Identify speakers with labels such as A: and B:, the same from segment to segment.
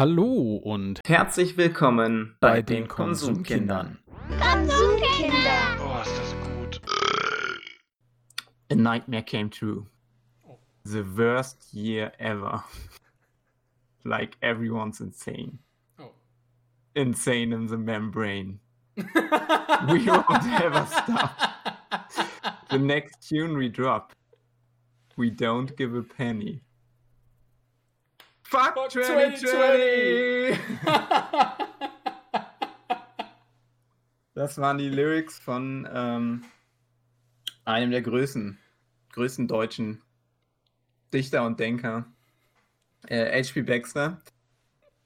A: Hallo und
B: Herzlich willkommen bei,
A: bei
B: den Konsumkindern.
C: Konsumkinder.
D: Oh, ist das gut.
B: A nightmare came true. The worst year ever. like everyone's insane.
A: Oh.
B: Insane in the membrane. We won't ever stop. The next tune we drop. We don't give a penny. Fuck,
A: Fuck
B: 2020! Das waren die Lyrics von ähm, einem der größten, größten deutschen Dichter und Denker, äh, H.P. Baxter.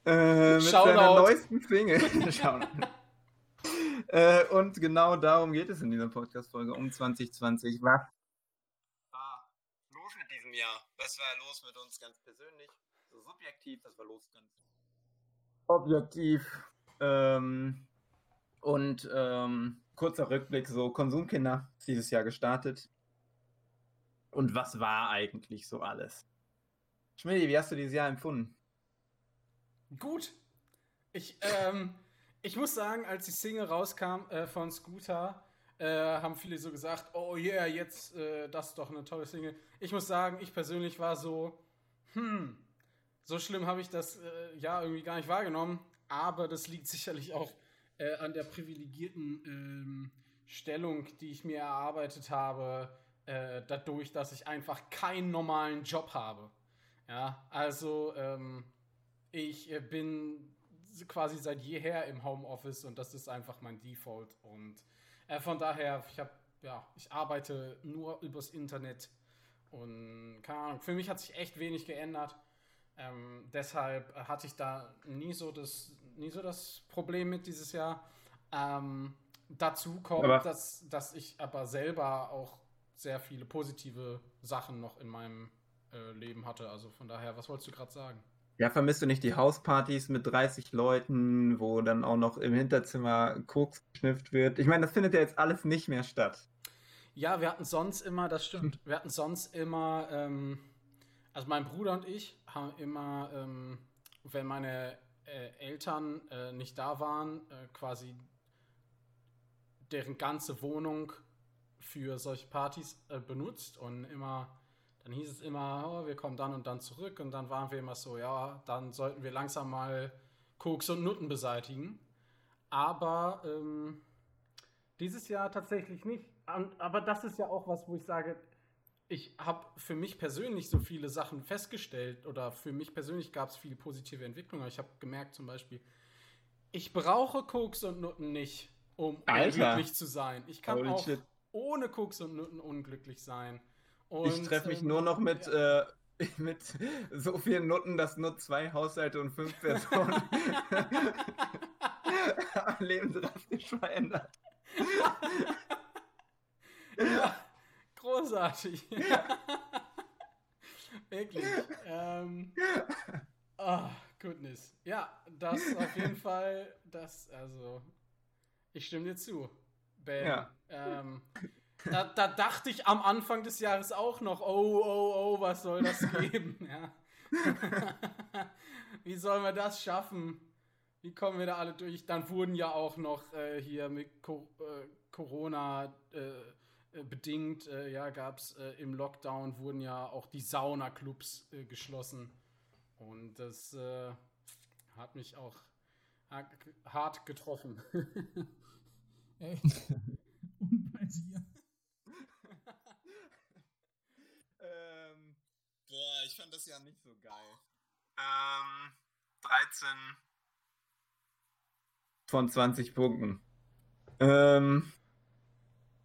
B: Äh, mit seiner neuesten Single. Äh, und genau darum geht es in dieser Podcast-Folge um 2020. Was war los mit diesem Jahr? Was war los mit uns ganz persönlich? Subjektiv, was war los ganz objektiv? Ähm, und ähm, kurzer Rückblick, so Konsumkinder ist dieses Jahr gestartet. Und was war eigentlich so alles? Schmidti, wie hast du dieses Jahr empfunden?
A: Gut. Ich, ähm, ich muss sagen, als die Single rauskam äh, von Scooter, äh, haben viele so gesagt, oh yeah, jetzt, äh, das ist doch eine tolle Single. Ich muss sagen, ich persönlich war so, hm, so schlimm habe ich das äh, ja irgendwie gar nicht wahrgenommen, aber das liegt sicherlich auch äh, an der privilegierten ähm, Stellung, die ich mir erarbeitet habe, äh, dadurch, dass ich einfach keinen normalen Job habe. Ja, also ähm, ich äh, bin quasi seit jeher im Homeoffice und das ist einfach mein Default. Und äh, von daher, ich habe, ja, ich arbeite nur übers Internet und keine Ahnung, für mich hat sich echt wenig geändert. Ähm, deshalb hatte ich da nie so das, nie so das Problem mit dieses Jahr. Ähm, dazu kommt,
B: Aber-
A: dass, dass ich aber selber auch sehr viele positive Sachen noch in meinem äh, Leben hatte. Also von daher, was wolltest du gerade sagen?
B: Ja, vermisst du nicht die Hauspartys mit 30 Leuten, wo dann auch noch im Hinterzimmer Koks geschnifft wird? Ich meine, das findet ja jetzt alles nicht mehr statt.
A: Ja, wir hatten sonst immer, das stimmt, wir hatten sonst immer, ähm, also mein Bruder und ich haben immer, ähm, wenn meine äh, Eltern äh, nicht da waren, äh, quasi deren ganze Wohnung für solche Partys äh, benutzt und immer, dann hieß es immer, oh, wir kommen dann und dann zurück und dann waren wir immer so, ja, dann sollten wir langsam mal Koks und Nutten beseitigen. Aber ähm, dieses Jahr tatsächlich nicht. Aber das ist ja auch was, wo ich sage, ich habe für mich persönlich so viele Sachen festgestellt oder für mich persönlich gab es viele positive Entwicklungen. Aber ich habe gemerkt zum Beispiel, ich brauche Koks und Nutten nicht, um
B: Alter.
A: unglücklich zu sein. Ich kann
B: Holy
A: auch
B: shit.
A: ohne Koks und Nutten unglücklich sein. Und,
B: Ich treffe mich
A: ähm,
B: nur noch mit,
A: ja.
B: äh, mit so vielen Nutten, dass nur zwei Haushalte und fünf Personen am Leben drastisch verändert.
A: ja, großartig. Wirklich. Ähm, oh, goodness. Ja, das auf jeden Fall, das, also, ich stimme dir zu. Ben.
B: Ja.
A: Ähm, da, da dachte ich am Anfang des Jahres auch noch, oh, oh, oh, was soll das geben? ja. Wie sollen wir das schaffen? Wie kommen wir da alle durch? Dann wurden ja auch noch äh, hier mit Co äh, Corona äh, bedingt, äh, ja, gab es äh, im Lockdown, wurden ja auch die Saunaclubs äh, geschlossen. Und das äh, hat mich auch ha- hart getroffen. Ey. Und bei dir?
B: Ähm, boah, ich fand das ja nicht so geil. Ähm, 13 von 20 Punkten. Ähm,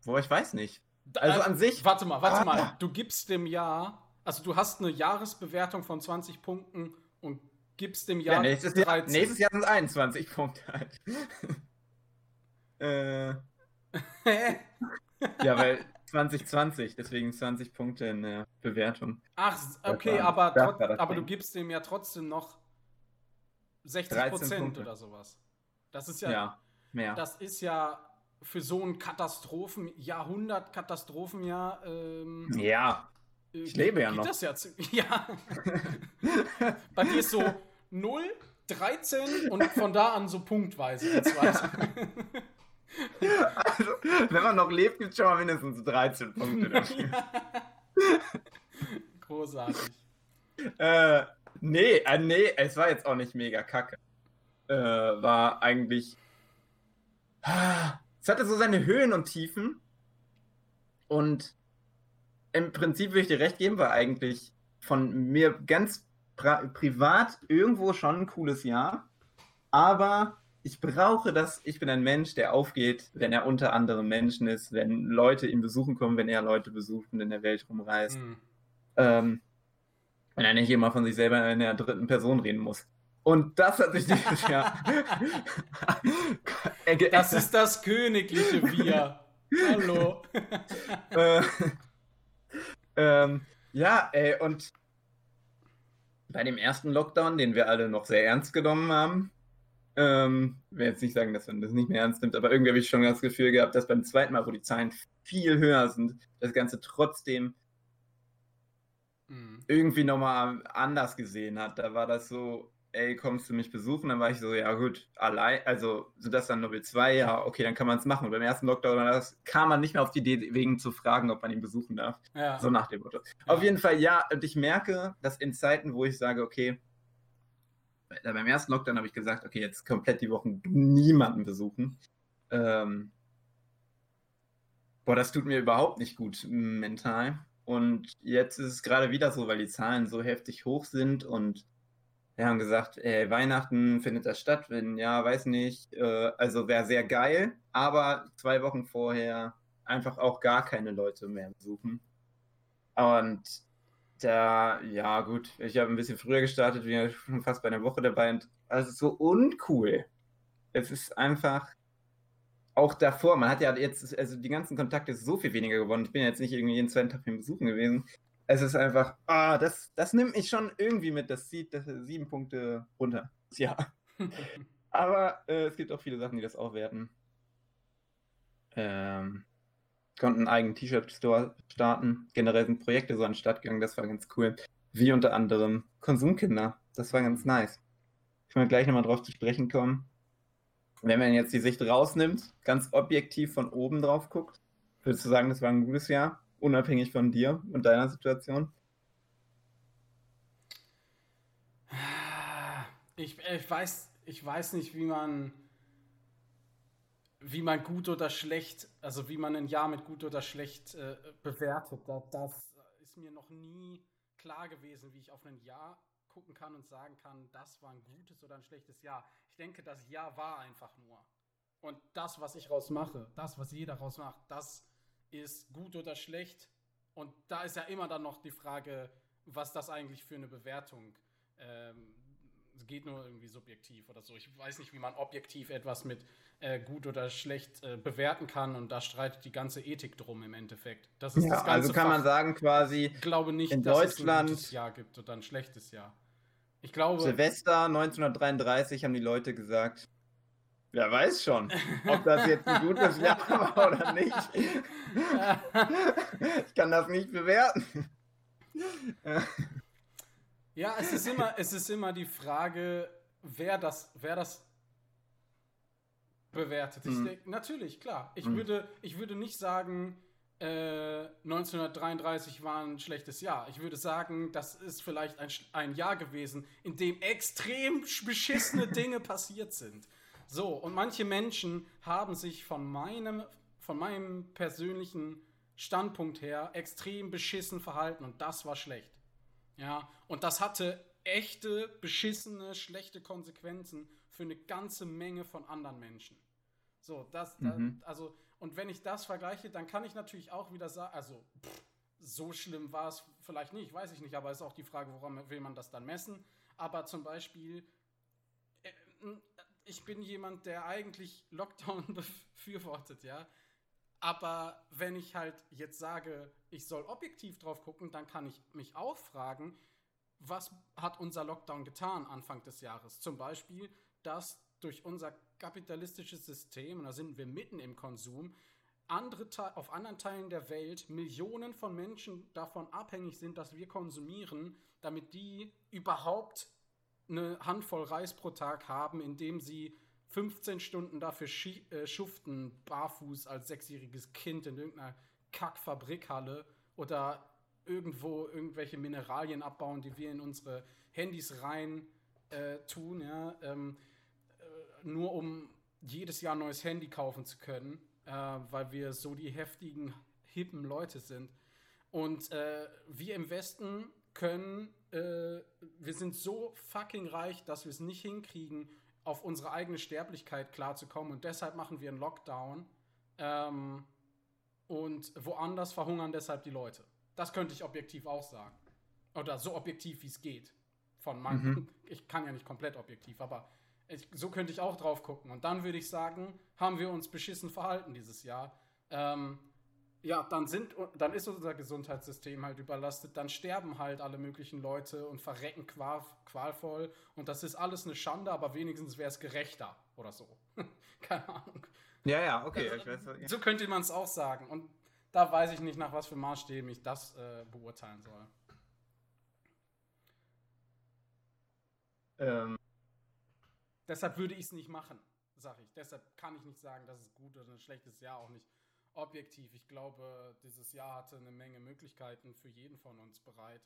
B: boah, ich weiß nicht. Also
A: Äh,
B: an sich-
A: Warte mal, warte
B: Ah.
A: mal. Du gibst dem Jahr, also du hast eine Jahresbewertung von 20 Punkten und gibst dem
B: Ja,
A: Jahr
B: nächstes, Jahr,
A: 13.
B: nächstes Jahr sind es 21 Punkte halt. äh, ja, weil 2020, deswegen 20 Punkte in der Bewertung.
A: Ach, okay,
B: war-
A: aber, trot- aber du gibst dem ja trotzdem noch 60
B: 13
A: Prozent oder sowas. Das ist ja,
B: Ja, mehr.
A: das ist ja für so ein Katastrophen, Jahrhundert Katastrophenjahr. Ähm,
B: ja.
A: äh,
B: Ich lebe ja noch.
A: Das ja, ja. Bei dir ist so 0, 13 und von da an so punktweise.
B: Also, wenn man noch lebt, gibt es schon mal mindestens 13 Punkte.
A: Großartig.
B: äh, nee, äh, nee, es war jetzt auch nicht mega kacke. Äh, war eigentlich. Ah, Es hatte so seine Höhen und Tiefen. Und im Prinzip würde ich dir recht geben, war eigentlich von mir ganz privat irgendwo schon ein cooles Jahr. Aber ich brauche das. Ich bin ein Mensch, der aufgeht, wenn er unter anderem Menschen ist, wenn Leute ihn besuchen kommen, wenn er Leute besucht und in der Welt rumreist.
A: Hm.
B: Ähm, wenn er nicht immer von sich selber in der dritten Person reden muss. Und das hat sich dieses Jahr.
A: Das ist das königliche Wir. Hallo.
B: äh, ähm, ja, ey, und bei dem ersten Lockdown, den wir alle noch sehr ernst genommen haben, ähm, ich will jetzt nicht sagen, dass man das nicht mehr ernst nimmt, aber irgendwie habe ich schon das Gefühl gehabt, dass beim zweiten Mal, wo die Zahlen viel höher sind, das Ganze trotzdem
A: Hm.
B: irgendwie nochmal anders gesehen hat. Da war das so, ey, kommst du mich besuchen? Dann war ich so, ja gut, allein, also sind das dann Level 2? Ja, okay, dann kann man es machen. Und beim ersten Lockdown das, kam man nicht mehr auf die Idee, wegen zu fragen, ob man ihn besuchen darf.
A: Ja.
B: So nach dem Motto. Auf jeden Fall, ja, und ich merke, dass in Zeiten, wo ich sage, okay, beim ersten Lockdown habe ich gesagt, okay, jetzt komplett die Wochen niemanden besuchen. Ähm, boah, das tut mir überhaupt nicht gut mental. Und jetzt ist es gerade wieder so, weil die Zahlen so heftig hoch sind und wir haben gesagt, ey, Weihnachten findet das statt, wenn ja, weiß nicht. Äh, also wäre sehr geil, aber zwei Wochen vorher einfach auch gar keine Leute mehr besuchen. Und da, ja gut, ich habe ein bisschen früher gestartet, ja schon fast bei einer Woche dabei und also so uncool. Es ist einfach auch davor, man hat ja jetzt, also die ganzen Kontakte so viel weniger geworden. Ich bin jetzt nicht irgendwie jeden zweiten Tag beim Besuchen gewesen. Es ist einfach, ah, das, das nimmt mich schon irgendwie mit, das zieht das sieben Punkte runter. Ja. Aber äh, es gibt auch viele Sachen, die das aufwerten. Ähm, konnten einen eigenen T-Shirt-Store starten. Generell sind Projekte so an den das war ganz cool. Wie unter anderem Konsumkinder. Das war ganz nice. Ich will gleich nochmal drauf zu sprechen kommen. Wenn man jetzt die Sicht rausnimmt, ganz objektiv von oben drauf guckt, würdest du sagen, das war ein gutes Jahr, unabhängig von dir und deiner Situation?
A: Ich, ich, weiß, ich weiß nicht, wie man, wie man gut oder schlecht, also wie man ein Jahr mit gut oder schlecht äh, bewertet. Da, das ist mir noch nie klar gewesen, wie ich auf ein Jahr gucken kann und sagen kann, das war ein gutes oder ein schlechtes Jahr. Ich denke, das Jahr war einfach nur. Und das, was ich rausmache, das, was jeder rausmacht, das ist gut oder schlecht. Und da ist ja immer dann noch die Frage, was das eigentlich für eine Bewertung ähm, es geht nur irgendwie subjektiv oder so. Ich weiß nicht, wie man objektiv etwas mit äh, gut oder schlecht äh, bewerten kann und da streitet die ganze Ethik drum im Endeffekt. Das ist
B: Ja,
A: das ganze
B: also kann man
A: Fach.
B: sagen, quasi
A: Ich glaube nicht,
B: in
A: dass
B: Deutschland-
A: es ein gutes Jahr gibt oder ein schlechtes Jahr. Ich glaube,
B: Silvester 1933 haben die Leute gesagt, wer weiß schon, ob das jetzt ein gutes Jahr war oder nicht. Ich kann das nicht bewerten.
A: Ja, es ist immer, es ist immer die Frage, wer das, wer das bewertet.
B: Mhm.
A: denk, natürlich, klar. Ich,
B: Mhm.
A: würde, ich würde nicht sagen, äh, 1933 war ein schlechtes Jahr. Ich würde sagen, das ist vielleicht ein, ein Jahr gewesen, in dem extrem sch- beschissene Dinge passiert sind. So, und manche Menschen haben sich von meinem, von meinem persönlichen Standpunkt her extrem beschissen verhalten und das war schlecht. Ja, und das hatte echte, beschissene, schlechte Konsequenzen für eine ganze Menge von anderen Menschen. So, das, da-
B: Mhm.
A: also, und wenn ich das vergleiche, dann kann ich natürlich auch wieder sagen, also, pff, so schlimm war es vielleicht nicht, weiß ich nicht, aber ist auch die Frage, woran will man das dann messen. Aber zum Beispiel, äh, ich bin jemand, der eigentlich Lockdown befürwortet, ja. Aber wenn ich halt jetzt sage, ich soll objektiv drauf gucken, dann kann ich mich auch fragen, was hat unser Lockdown getan Anfang des Jahres? Zum Beispiel, dass durch unser kapitalistisches System, und da sind wir mitten im Konsum, andere Te auf anderen Teilen der Welt Millionen von Menschen davon abhängig sind, dass wir konsumieren, damit die überhaupt eine Handvoll Reis pro Tag haben, indem sie 15 Stunden dafür äh, schuften, barfuß als sechsjähriges Kind in irgendeiner Kackfabrikhalle oder irgendwo irgendwelche Mineralien abbauen, die wir in unsere Handys rein äh, tun, ja, ähm, äh, nur um jedes Jahr ein neues Handy kaufen zu können, äh, weil wir so die heftigen, hippen Leute sind. Und äh, wir im Westen können, äh, wir sind so fucking reich, dass wir es nicht hinkriegen, auf unsere eigene Sterblichkeit klarzukommen. Und deshalb machen wir einen Lockdown. Ähm, und woanders verhungern deshalb die Leute. Das könnte ich objektiv auch sagen. Oder so objektiv, wie es geht. Von meinem, mhm. ich kann ja nicht komplett objektiv, aber ich, so könnte ich auch drauf gucken. Und dann würde ich sagen, haben wir uns beschissen verhalten dieses Jahr. Ähm, ja, dann, sind, dann ist unser Gesundheitssystem halt überlastet, dann sterben halt alle möglichen Leute und verrecken qual, qualvoll und das ist alles eine Schande, aber wenigstens wäre es gerechter oder so. Keine Ahnung.
B: Ja, ja, okay.
A: Also, weiß, ja. So könnte man es auch sagen und da weiß ich nicht, nach was für Maßstäben ich das äh, beurteilen soll. Ähm. Deshalb würde ich es nicht machen, sag ich. Deshalb kann ich nicht sagen, dass es gut oder ein schlechtes Jahr auch nicht objektiv. Ich glaube, dieses Jahr hatte eine Menge Möglichkeiten für jeden von uns bereit.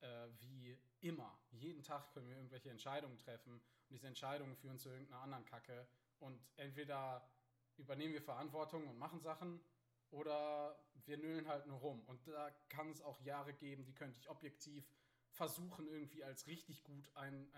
A: Äh, wie immer. Jeden Tag können wir irgendwelche Entscheidungen treffen und diese Entscheidungen führen zu irgendeiner anderen Kacke. Und entweder übernehmen wir Verantwortung und machen Sachen oder wir nüllen halt nur rum. Und da kann es auch Jahre geben, die könnte ich objektiv versuchen, irgendwie als richtig gut ein,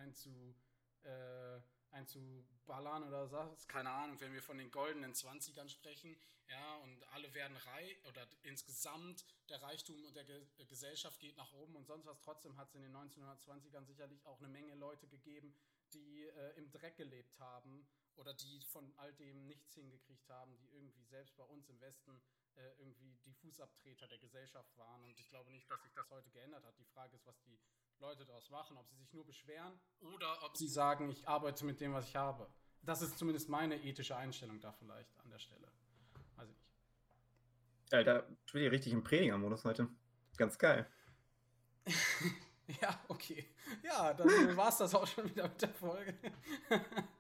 A: äh, einzuballern oder so. Keine Ahnung, wenn wir von den goldenen 20ern sprechen, ja, und alle werden reich oder insgesamt der Reichtum und der Ge Gesellschaft geht nach oben und sonst was. Trotzdem hat es in den 1920ern sicherlich auch eine Menge Leute gegeben, die äh, im Dreck gelebt haben oder die von all dem nichts hingekriegt haben, die irgendwie selbst bei uns im Westen äh, irgendwie die Fußabtreter der Gesellschaft waren. Und ich glaube nicht, dass sich das heute geändert hat. Die Frage ist, was die Leute daraus machen, ob sie sich nur beschweren oder ob sie sagen, ich arbeite mit dem, was ich habe. Das ist zumindest meine ethische Einstellung da vielleicht an der Stelle. Weiß ich nicht.
B: Alter, ich bin hier richtig im Prediger-Modus heute. Ganz geil.
A: ja, okay. Ja, dann war es das auch schon wieder mit der Folge.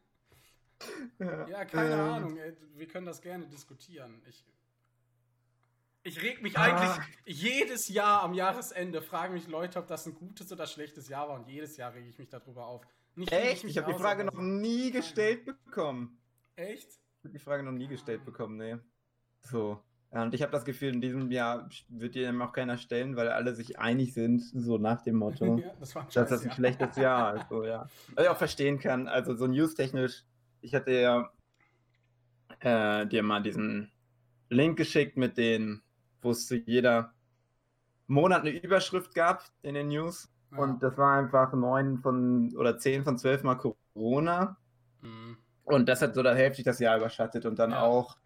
A: ja, ja, keine ähm, Ahnung. Ey, wir können das gerne diskutieren. Ich ich reg mich ah. eigentlich jedes Jahr am Jahresende, fragen mich Leute, ob das ein gutes oder schlechtes Jahr war. Und jedes Jahr rege ich mich darüber auf.
B: Nicht, Echt? Ich, ich habe die Frage noch nie gestellt bekommen.
A: Echt?
B: Ich habe die Frage noch nie gestellt bekommen, nee. So. Und ich habe das Gefühl, in diesem Jahr wird dir auch keiner stellen, weil alle sich einig sind, so nach dem Motto, ja, das dass das ein Jahr. schlechtes Jahr ist. So, ja. Was ich auch verstehen kann, also so news-technisch, ich hatte ja äh, dir mal diesen Link geschickt mit den wo es zu jeder Monat eine Überschrift gab in den News. Ja. Und das war einfach neun von oder zehn von zwölf Mal Corona. Mhm. Und das hat so dann heftig das Jahr überschattet. Und dann ja. auch.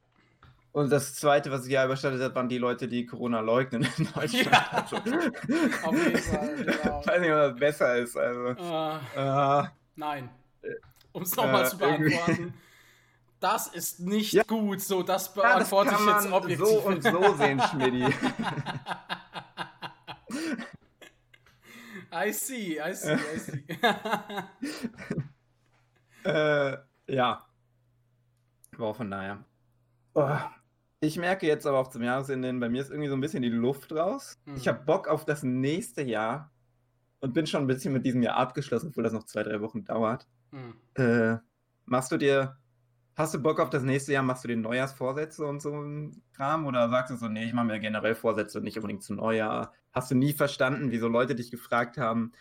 B: Und das zweite, was das Jahr überschattet hat, waren die Leute, die Corona leugnen in Deutschland. Ja. Also, Auf jeden Fall, genau. Ich weiß nicht, ob das besser ist. Also,
A: uh, uh, nein. Um es nochmal uh, zu beantworten das ist nicht ja. gut. So, das beantworte ja, das ich jetzt objektiv.
B: So und so sehen, Schmidti.
A: I see, I see, I see.
B: äh, ja. War von daher. Oh. Ich merke jetzt aber auch zum Jahresende, bei mir ist irgendwie so ein bisschen die Luft raus. Mhm. Ich habe Bock auf das nächste Jahr und bin schon ein bisschen mit diesem Jahr abgeschlossen, obwohl das noch zwei, drei Wochen dauert. Mhm. Äh, machst du dir Hast du Bock auf das nächste Jahr? Machst du den Neujahrsvorsätze und so ein Kram? Oder sagst du so, nee, ich mache mir generell Vorsätze, nicht unbedingt zum Neujahr? Hast du nie verstanden, wieso Leute dich gefragt haben,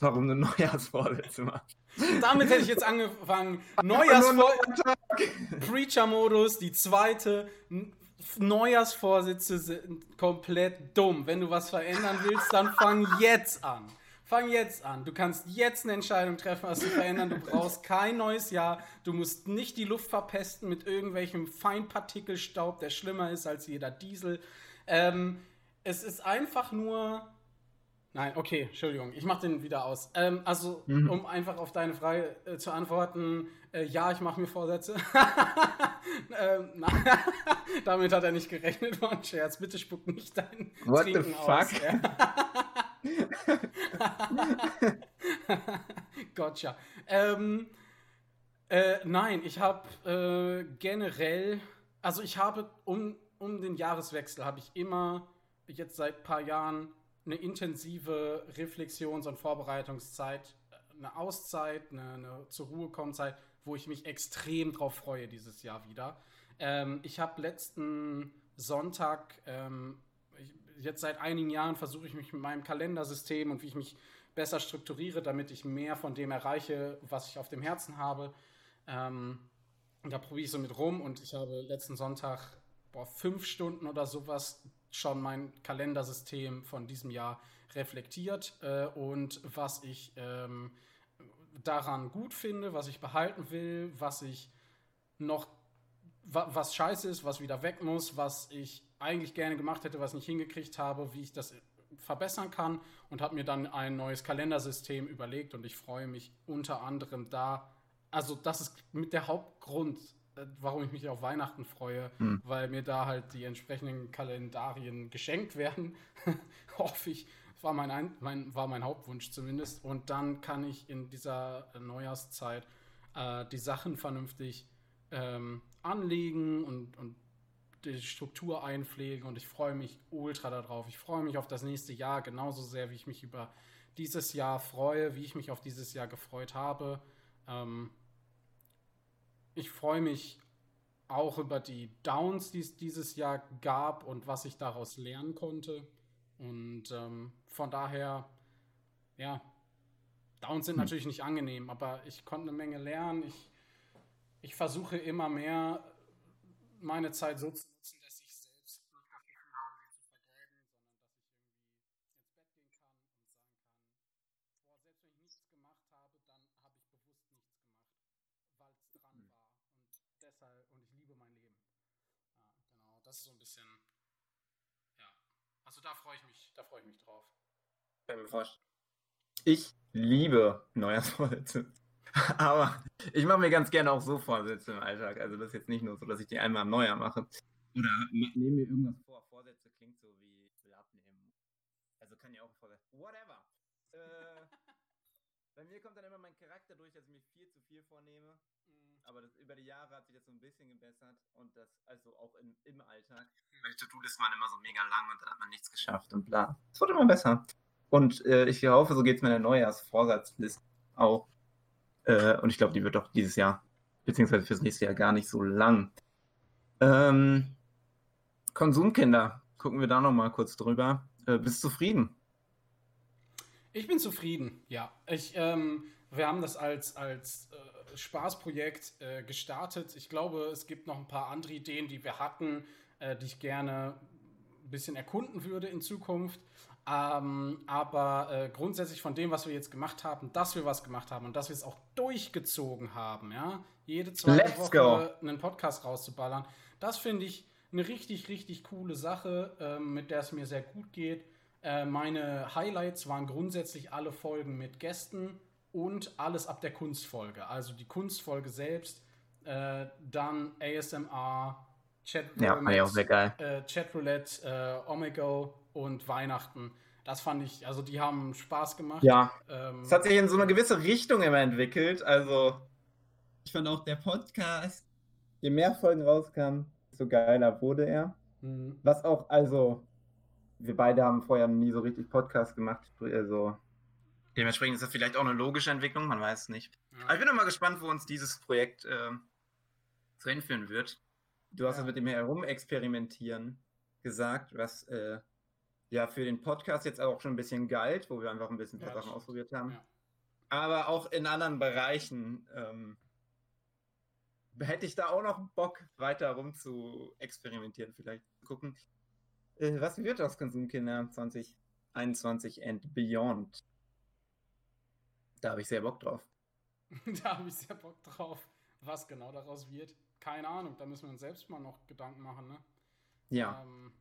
B: warum du Neujahrsvorsätze machst?
A: Damit hätte ich jetzt angefangen. Neujahrsvorsätze. Preacher-Modus, die zweite. Neujahrsvorsätze sind komplett dumm. Wenn du was verändern willst, dann fang jetzt an. Fang jetzt an. Du kannst jetzt eine Entscheidung treffen, was zu verändern. Du brauchst kein neues Jahr. Du musst nicht die Luft verpesten mit irgendwelchem Feinpartikelstaub, der schlimmer ist als jeder Diesel. Ähm, es ist einfach nur. Nein, okay, Entschuldigung, ich mache den wieder aus. Ähm, also, mhm. um einfach auf deine Frage äh, zu antworten, äh, ja, ich mache mir Vorsätze. ähm, damit hat er nicht gerechnet, war ein Scherz. Bitte spuck nicht dein
B: What Trinken the fuck? aus. Ja.
A: Gotcha. Ähm, äh, nein, ich habe äh, generell, also ich habe um, um den Jahreswechsel habe ich immer jetzt seit ein paar Jahren eine intensive Reflexions- und Vorbereitungszeit, eine Auszeit, eine, eine zur Ruhe kommen Zeit, wo ich mich extrem drauf freue dieses Jahr wieder. Ähm, ich habe letzten Sonntag, ähm, jetzt seit einigen Jahren versuche ich mich mit meinem Kalendersystem und wie ich mich besser strukturiere, damit ich mehr von dem erreiche, was ich auf dem Herzen habe. Ähm, da probiere ich so mit rum und ich habe letzten Sonntag boah, fünf Stunden oder sowas schon mein Kalendersystem von diesem Jahr reflektiert äh, und was ich ähm, daran gut finde, was ich behalten will, was ich noch, wa was scheiße ist, was wieder weg muss, was ich eigentlich gerne gemacht hätte, was ich nicht hingekriegt habe, wie ich das verbessern kann und habe mir dann ein neues Kalendersystem überlegt und ich freue mich unter anderem da. Also das ist mit der Hauptgrund, äh, warum ich mich auf Weihnachten freue, hm. weil mir da halt die entsprechenden Kalendarien geschenkt werden. Hoffe ich. War mein, mein, war mein Hauptwunsch zumindest. Und dann kann ich in dieser Neujahrszeit äh, die Sachen vernünftig ähm, anlegen und, und die Struktur einpflegen. Und ich freue mich ultra darauf. Ich freue mich auf das nächste Jahr genauso sehr, wie ich mich über dieses Jahr freue, wie ich mich auf dieses Jahr gefreut habe. Ähm, ich freue mich auch über die Downs, die es dieses Jahr gab und was ich daraus lernen konnte. Und ähm, von daher, ja, Downs sind hm. natürlich nicht angenehm, aber ich konnte eine Menge lernen. Ich, ich versuche immer mehr meine Zeit so zu nutzen, dass ich selbst nicht das Gefühl habe, sie zu vergeuden, sondern dass ich irgendwie ins Bett gehen kann und sagen kann, boah, selbst wenn ich nichts gemacht habe, dann habe ich bewusst nichts gemacht, weil es dran hm. war. Und deshalb, und ich liebe mein Leben. Ja, genau, das ist so ein bisschen also da freue ich mich, da freue ich mich drauf.
B: Ich liebe Neujahrsvorsätze. Aber ich mache mir ganz gerne auch so Vorsätze im Alltag. Also das ist jetzt nicht nur so, dass ich die einmal im Neujahr mache. Oder nehme mir irgendwas vor. Vorsätze klingt so wie ich will abnehmen. Also kann ja auch Vorsätze. Whatever. äh, bei mir kommt dann immer mein Charakter durch, dass ich mir viel zu viel vornehme aber das, über die Jahre hat sich das so ein bisschen gebessert und das also auch in, im Alltag. Meine To-Do-Listen waren immer so mega lang und dann hat man nichts geschafft und bla. Es wurde immer besser. Und äh, ich hoffe, so geht es mit der Neujahrsvorsatzliste auch. Äh, und ich glaube, die wird doch dieses Jahr, beziehungsweise fürs nächste Jahr gar nicht so lang. Ähm, Konsumkinder, gucken wir da nochmal kurz drüber. Äh, bist du zufrieden?
A: Ich bin zufrieden, ja. Ich, ähm, wir haben das als, als äh, Spaßprojekt äh, gestartet. Ich glaube, es gibt noch ein paar andere Ideen, die wir hatten, äh, die ich gerne ein bisschen erkunden würde in Zukunft. Ähm, aber äh, grundsätzlich von dem, was wir jetzt gemacht haben, dass wir was gemacht haben und dass wir es auch durchgezogen haben, ja, jede zweite Let's Woche go. einen Podcast rauszuballern, das finde ich eine richtig, richtig coole Sache, ähm, mit der es mir sehr gut geht. Äh, meine Highlights waren grundsätzlich alle Folgen mit Gästen und alles ab der Kunstfolge. Also die Kunstfolge selbst, äh, dann ASMR, Chatroulette,
B: ja, auch sehr geil.
A: Äh, Chatroulette, äh, Omegle und Weihnachten. Das fand ich, also die haben Spaß gemacht.
B: Ja. Ähm, es hat sich in so eine gewisse Richtung immer entwickelt. Also, ich fand auch der Podcast, je mehr Folgen rauskamen, desto geiler wurde er. Mhm. Was auch, also, wir beide haben vorher nie so richtig Podcast gemacht. Also, Dementsprechend ist das vielleicht auch eine logische Entwicklung, man weiß es nicht. Ja. Aber ich bin mal gespannt, wo uns dieses Projekt äh, zu hinführen wird. Du hast ja. mit dem Herumexperimentieren gesagt, was äh, ja für den Podcast jetzt auch schon ein bisschen galt, wo wir einfach ein bisschen ein paar ja, Sachen ausprobiert haben. Ja. Aber auch in anderen Bereichen ähm, hätte ich da auch noch Bock, weiter rum zu experimentieren, vielleicht gucken. Äh, was wird aus Konsumkinder 2021 and beyond? Da habe ich sehr Bock drauf.
A: da habe ich sehr Bock drauf. Was genau daraus wird, keine Ahnung. Da müssen wir uns selbst mal noch Gedanken machen, ne?
B: Ja. Ähm,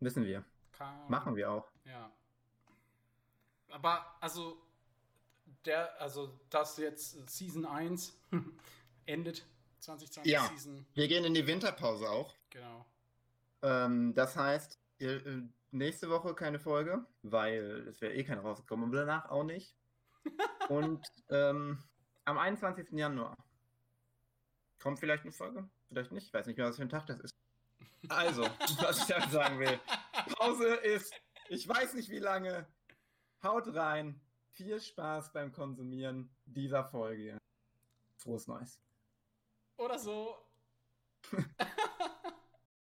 B: Wissen wir. Machen wir auch.
A: Ja. Aber also, der, also das jetzt Season 1 endet 2020
B: ja, Season. Wir gehen in die Winterpause auch.
A: Genau.
B: Ähm, das heißt, äh, nächste Woche keine Folge, weil es wäre eh keine rausgekommen und danach auch nicht. Und ähm, am 21. Januar kommt vielleicht eine Folge, vielleicht nicht. Ich weiß nicht mehr, was für ein Tag das ist. Also, was ich damit sagen will. Pause ist, ich weiß nicht wie lange. Haut rein. Viel Spaß beim Konsumieren dieser Folge. Frohes Neues.
A: Oder so.